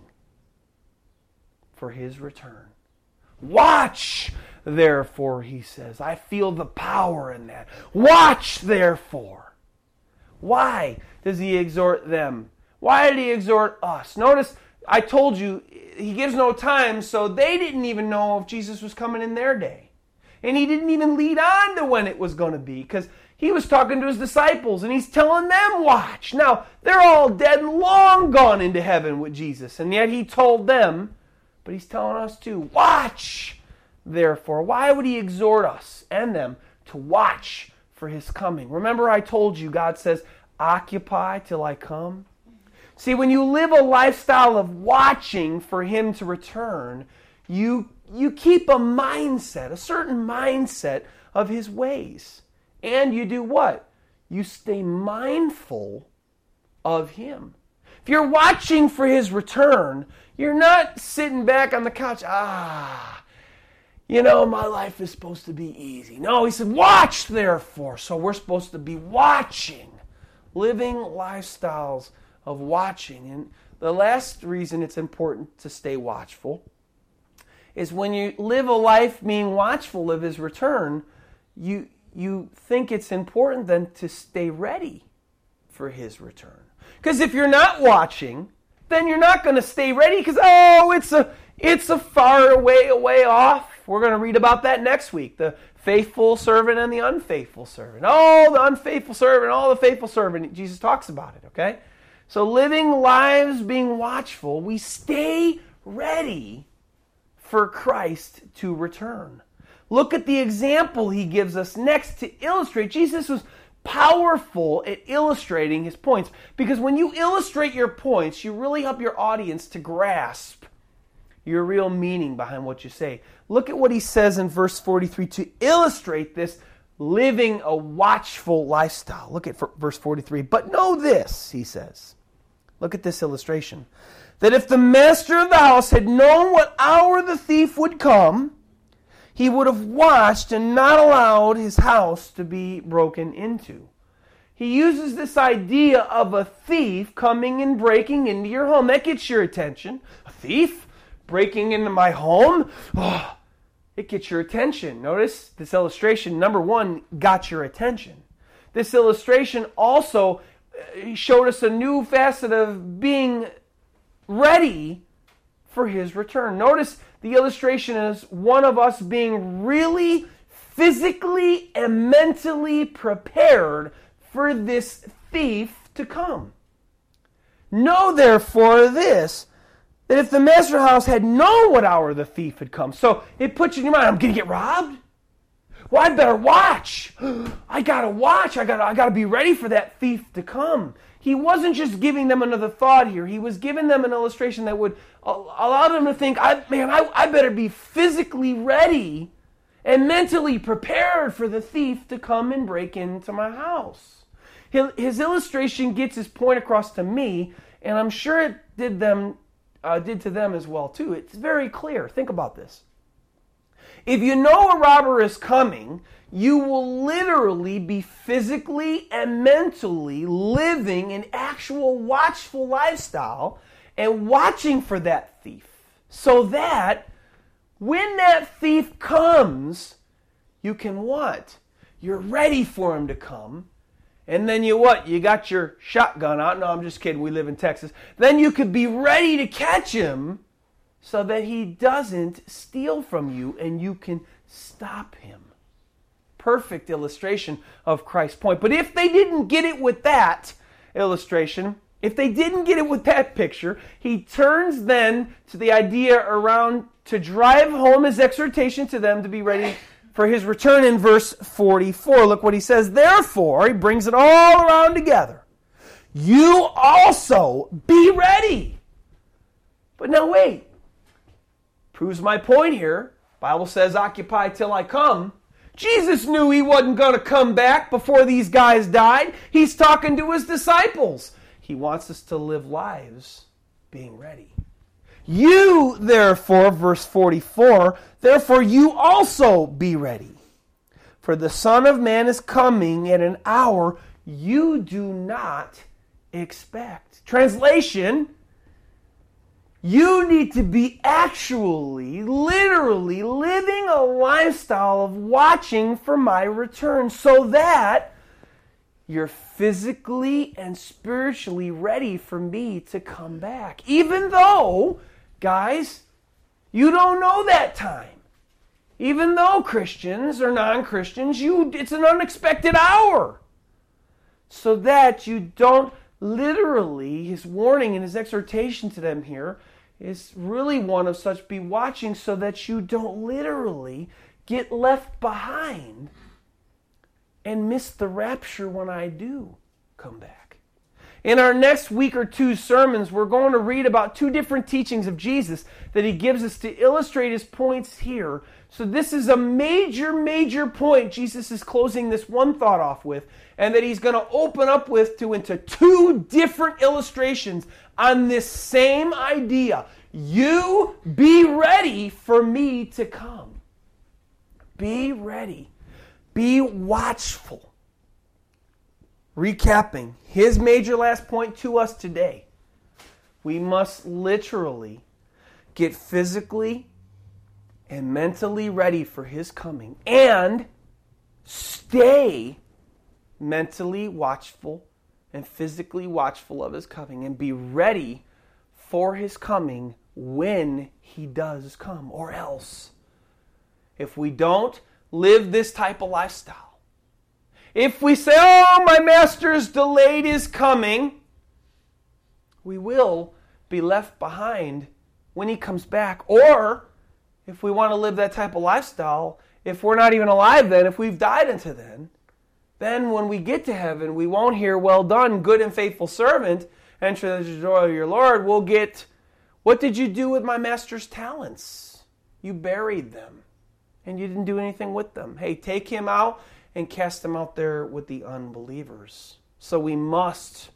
for his return. Watch, therefore, he says. I feel the power in that. Watch, therefore. Why does he exhort them? Why did he exhort us? Notice I told you he gives no time, so they didn't even know if Jesus was coming in their day. And he didn't even lead on to when it was going to be because he was talking to his disciples and he's telling them, watch. Now, they're all dead and long gone into heaven with Jesus. And yet he told them, but he's telling us to watch. Therefore, why would he exhort us and them to watch for his coming. Remember, I told you, God says, occupy till I come. See, when you live a lifestyle of watching for him to return, you, you keep a mindset, a certain mindset of his ways. And you do what? You stay mindful of him. If you're watching for his return, you're not sitting back on the couch, ah, you know, my life is supposed to be easy. No, he said, watch therefore. So we're supposed to be watching, living lifestyles of watching. And the last reason it's important to stay watchful is when you live a life being watchful of his return, you, you think it's important then to stay ready for his return. Because if you're not watching, then you're not going to stay ready because, oh, it's a, it's a far away, away off we're going to read about that next week the faithful servant and the unfaithful servant. Oh, the unfaithful servant, all the faithful servant. Jesus talks about it, okay? So, living lives being watchful, we stay ready for Christ to return. Look at the example he gives us next to illustrate. Jesus was powerful at illustrating his points because when you illustrate your points, you really help your audience to grasp your real meaning behind what you say. Look at what he says in verse 43 to illustrate this living a watchful lifestyle. Look at verse 43. But know this, he says. Look at this illustration. That if the master of the house had known what hour the thief would come, he would have watched and not allowed his house to be broken into. He uses this idea of a thief coming and breaking into your home. That gets your attention. A thief? breaking into my home, oh, it gets your attention. Notice this illustration, number one, got your attention. This illustration also uh, showed us a new facet of being ready for his return. Notice the illustration is one of us being really physically and mentally prepared for this thief to come. Know therefore this that if the master house had known what hour the thief had come, so it puts you in your mind, I'm going to get robbed. Well, I better watch. I gotta watch. I gotta, I gotta be ready for that thief to come. He wasn't just giving them another thought here. He was giving them an illustration that would allow them to think, I, man, I, I better be physically ready and mentally prepared for the thief to come and break into my house. His, illustration gets his point across to me, and I'm sure it did them uh, did to them as well too. It's very clear. Think about this. If you know a robber is coming, you will literally be physically and mentally living an actual watchful lifestyle and watching for that thief so that when that thief comes, you can what? You're ready for him to come. And then you what? You got your shotgun out. No, I'm just kidding. We live in Texas. Then you could be ready to catch him so that he doesn't steal from you and you can stop him. Perfect illustration of Christ's point. But if they didn't get it with that illustration, if they didn't get it with that picture, he turns then to the idea around to drive home his exhortation to them to be ready for his return in verse 44. Look what he says. Therefore, he brings it all around together. You also be ready. But now wait. Proves my point here. Bible says, occupy till I come. Jesus knew he wasn't going to come back before these guys died. He's talking to his disciples. He wants us to live lives being ready. You, therefore, verse 44, therefore you also be ready. For the Son of Man is coming at an hour you do not expect. Translation you need to be actually, literally living a lifestyle of watching for my return so that you're physically and spiritually ready for me to come back. Even though, guys, you don't know that time. Even though Christians or non-Christians, you it's an unexpected hour. So that you don't literally his warning and his exhortation to them here is really one of such be watching so that you don't literally get left behind and miss the rapture when I do come back. In our next week or two sermons, we're going to read about two different teachings of Jesus that he gives us to illustrate his points here. So, this is a major, major point Jesus is closing this one thought off with, and that he's going to open up with to into two different illustrations on this same idea. You be ready for me to come. Be ready. Be watchful. Recapping his major last point to us today, we must literally get physically and mentally ready for his coming and stay mentally watchful and physically watchful of his coming and be ready for his coming when he does come, or else. If we don't live this type of lifestyle, if we say, Oh, my master's delayed his coming, we will be left behind when he comes back. Or if we want to live that type of lifestyle, if we're not even alive then, if we've died until then, then when we get to heaven, we won't hear, Well done, good and faithful servant, enter the joy of your Lord. We'll get, What did you do with my master's talents? You buried them, and you didn't do anything with them. Hey, take him out and cast them out there with the unbelievers. So we must,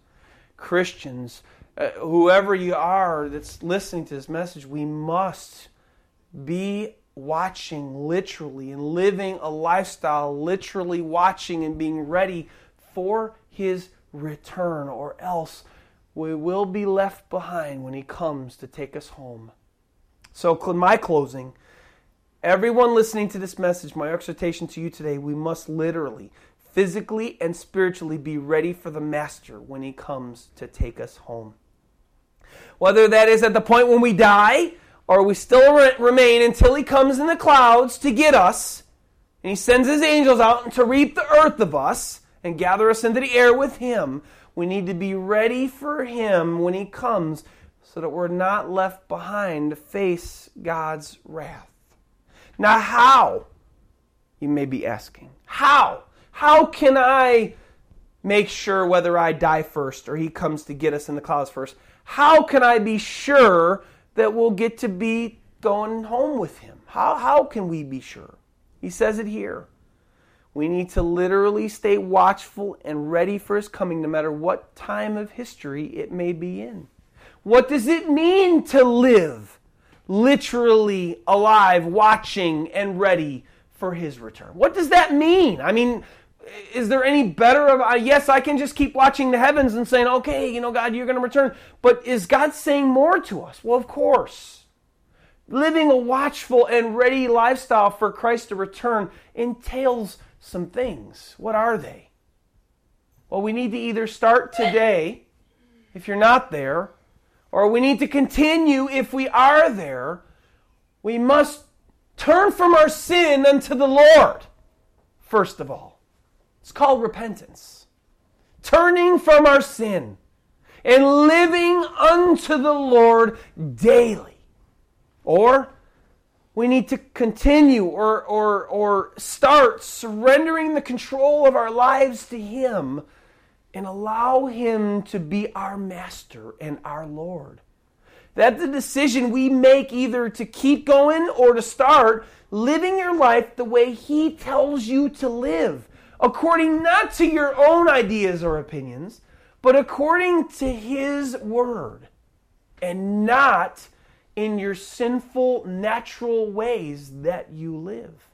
Christians, uh, whoever you are that's listening to this message, we must be watching literally and living a lifestyle literally watching and being ready for his return, or else we will be left behind when he comes to take us home. So, my closing everyone listening to this message, my exhortation to you today, we must literally, physically, and spiritually be ready for the Master when he comes to take us home. Whether that is at the point when we die or we still remain until he comes in the clouds to get us and he sends his angels out to reap the earth of us and gather us into the air with him, we need to be ready for him when he comes so that we're not left behind to face God's wrath. Now, how? You may be asking. How? How can I make sure whether I die first or he comes to get us in the clouds first? How can I be sure that we'll get to be going home with him? How, how can we be sure? He says it here. We need to literally stay watchful and ready for his coming no matter what time of history it may be in. What does it mean to live literally alive, watching, and ready for his return? What does that mean? I mean, is there any better of uh, yes i can just keep watching the heavens and saying okay you know god you're going to return. But is god saying more to us? Well of course. Living a watchful and ready lifestyle for christ to return entails some things. What are they? Well we need to either start today if you're not there or we need to continue if we are there, we must turn from our sin unto the Lord, first of all. It's called repentance. Turning from our sin and living unto the Lord daily. Or we need to continue or, or, or start surrendering the control of our lives to Him and allow Him to be our master and our Lord. That's a decision we make either to keep going or to start living your life the way He tells you to live, according not to your own ideas or opinions, but according to His Word, and not in your sinful, natural ways that you live.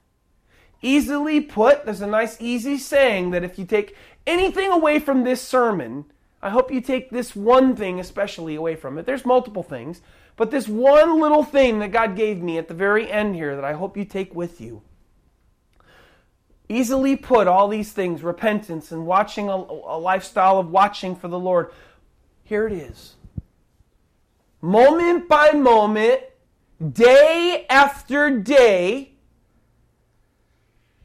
Easily put, there's a nice, easy saying that if you take anything away from this sermon, I hope you take this one thing especially away from it. There's multiple things, but this one little thing that God gave me at the very end here that I hope you take with you. Easily put, all these things repentance and watching a, a lifestyle of watching for the Lord. Here it is. Moment by moment, day after day,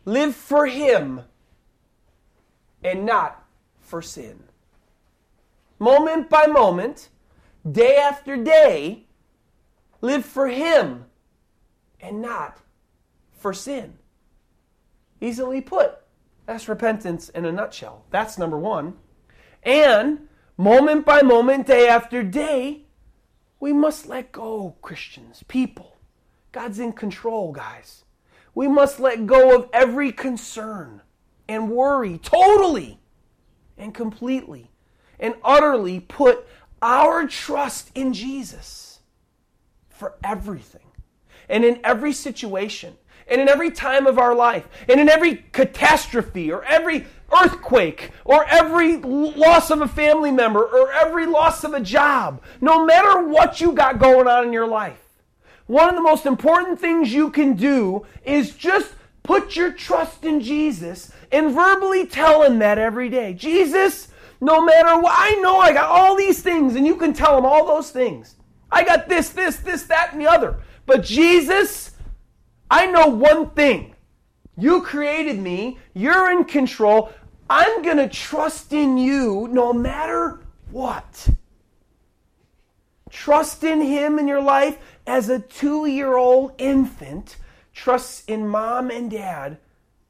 Live for Him and not for sin. Moment by moment, day after day, live for Him and not for sin. Easily put. That's repentance in a nutshell. That's number one. And moment by moment, day after day, we must let go, Christians, people. God's in control, guys. We must let go of every concern and worry totally and completely and utterly put our trust in Jesus for everything. And in every situation and in every time of our life and in every catastrophe or every earthquake or every loss of a family member or every loss of a job, no matter what you got going on in your life one of the most important things you can do is just put your trust in Jesus and verbally tell him that every day. Jesus, no matter what, I know I got all these things, and you can tell him all those things. I got this, this, this, that, and the other. But Jesus, I know one thing. You created me, you're in control. I'm going to trust in you no matter what. Trust in Him in your life as a two year old infant trusts in mom and dad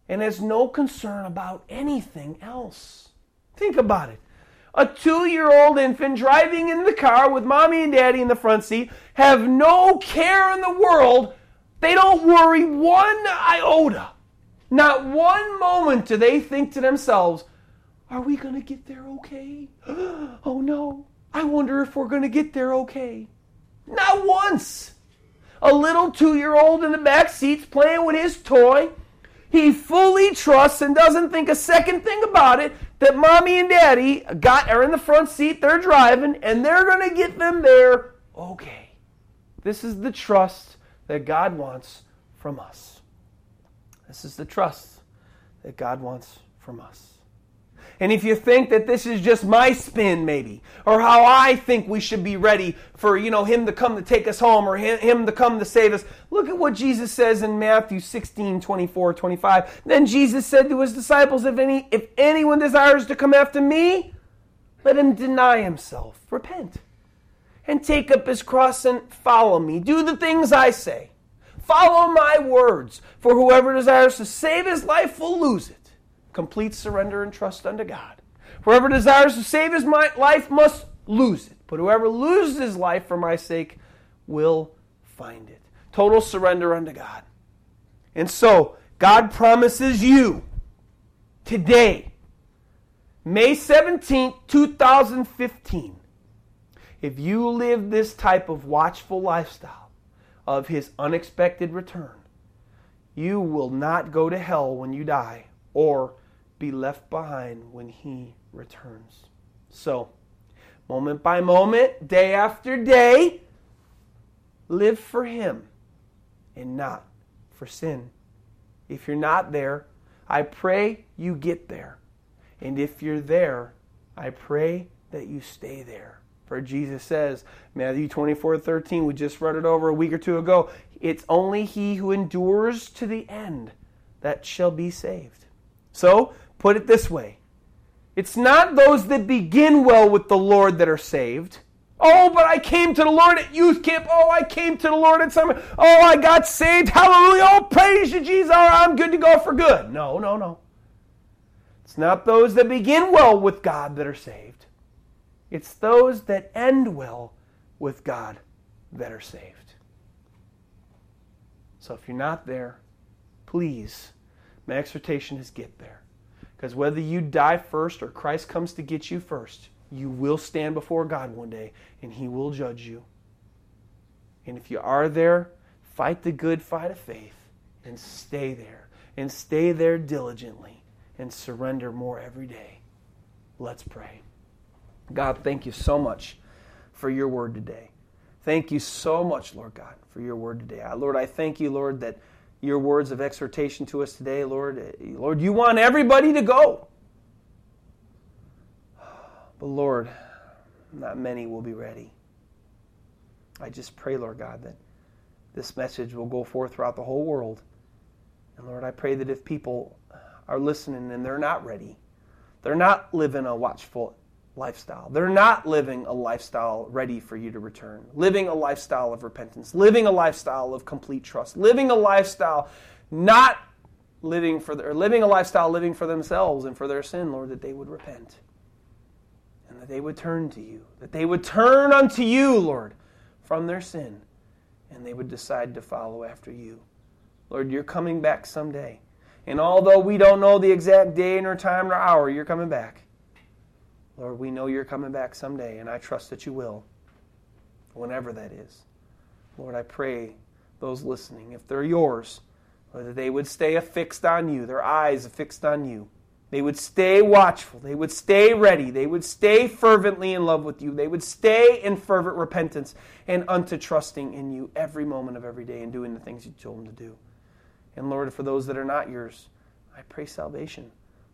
and has no concern about anything else. Think about it. A two year old infant driving in the car with mommy and daddy in the front seat have no care in the world. They don't worry one iota. Not one moment do they think to themselves, Are we going to get there okay? oh no. I wonder if we're going to get there okay. Not once. A little two year old in the back seat's playing with his toy. He fully trusts and doesn't think a second thing about it that mommy and daddy got are in the front seat, they're driving, and they're going to get them there okay. This is the trust that God wants from us. This is the trust that God wants from us. And if you think that this is just my spin, maybe, or how I think we should be ready for, you know, him to come to take us home or him to come to save us, look at what Jesus says in Matthew 16, 24, 25. Then Jesus said to his disciples, if, any, if anyone desires to come after me, let him deny himself, repent, and take up his cross and follow me. Do the things I say. Follow my words, for whoever desires to save his life will lose it complete surrender and trust unto God. Whoever desires to save his life must lose it, but whoever loses his life for my sake will find it. Total surrender unto God. And so, God promises you today, May 17th, 2015, if you live this type of watchful lifestyle of his unexpected return, you will not go to hell when you die or be left behind when he returns. So, moment by moment, day after day, live for him and not for sin. If you're not there, I pray you get there. And if you're there, I pray that you stay there. For Jesus says, Matthew 24 13, we just read it over a week or two ago. It's only he who endures to the end that shall be saved. So, put it this way it's not those that begin well with the Lord that are saved. Oh, but I came to the Lord at youth camp. Oh, I came to the Lord at summer. Oh, I got saved. Hallelujah. Oh, praise you, Jesus. I'm good to go for good. No, no, no. It's not those that begin well with God that are saved. It's those that end well with God that are saved. So if you're not there, please, my exhortation is get there. Because whether you die first or Christ comes to get you first, you will stand before God one day and He will judge you. And if you are there, fight the good fight of faith and stay there. And stay there diligently and surrender more every day. Let's pray. God, thank you so much for your word today. Thank you so much, Lord God, for your word today. Lord, I thank you, Lord, that your words of exhortation to us today, Lord. Lord, you want everybody to go. But Lord, not many will be ready. I just pray, Lord God, that this message will go forth throughout the whole world. And Lord, I pray that if people are listening and they're not ready, they're not living a watchful lifestyle. They're not living a lifestyle ready for you to return, living a lifestyle of repentance, living a lifestyle of complete trust, living a lifestyle not living for or living a lifestyle living for themselves and for their sin, Lord, that they would repent and that they would turn to you, that they would turn unto you, Lord, from their sin, and they would decide to follow after you. Lord, you're coming back someday. And although we don't know the exact day nor time nor hour, you're coming back. Lord, we know you're coming back someday, and I trust that you will, whenever that is. Lord, I pray those listening, if they're yours, that they would stay affixed on you, their eyes affixed on you. They would stay watchful. They would stay ready. They would stay fervently in love with you. They would stay in fervent repentance and unto trusting in you every moment of every day and doing the things you told them to do. And Lord, for those that are not yours, I pray salvation.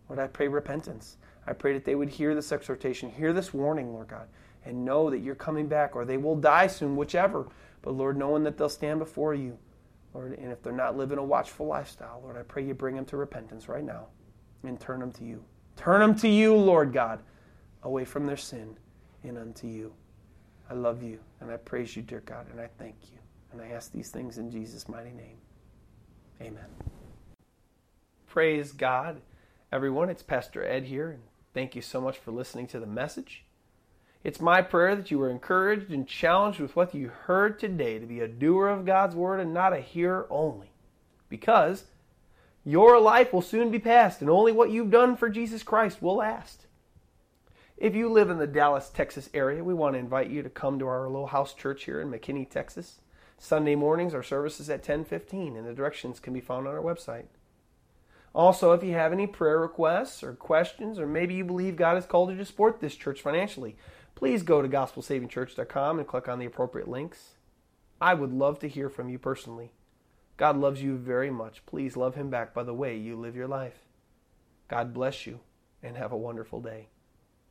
Lord, I pray repentance. I pray that they would hear this exhortation, hear this warning, Lord God, and know that you're coming back, or they will die soon, whichever. But Lord, knowing that they'll stand before you, Lord, and if they're not living a watchful lifestyle, Lord, I pray you bring them to repentance right now and turn them to you. Turn them to you, Lord God, away from their sin and unto you. I love you and I praise you, dear God, and I thank you. And I ask these things in Jesus' mighty name. Amen. Praise God, everyone. It's Pastor Ed here, Thank you so much for listening to the message. It's my prayer that you were encouraged and challenged with what you heard today to be a doer of God's word and not a hearer only. Because your life will soon be past, and only what you've done for Jesus Christ will last. If you live in the Dallas, Texas area, we want to invite you to come to our little house church here in McKinney, Texas. Sunday mornings, our service is at 10:15, and the directions can be found on our website. Also, if you have any prayer requests or questions, or maybe you believe God has called you to support this church financially, please go to gospelsavingchurch.com and click on the appropriate links. I would love to hear from you personally. God loves you very much. Please love him back by the way you live your life. God bless you and have a wonderful day.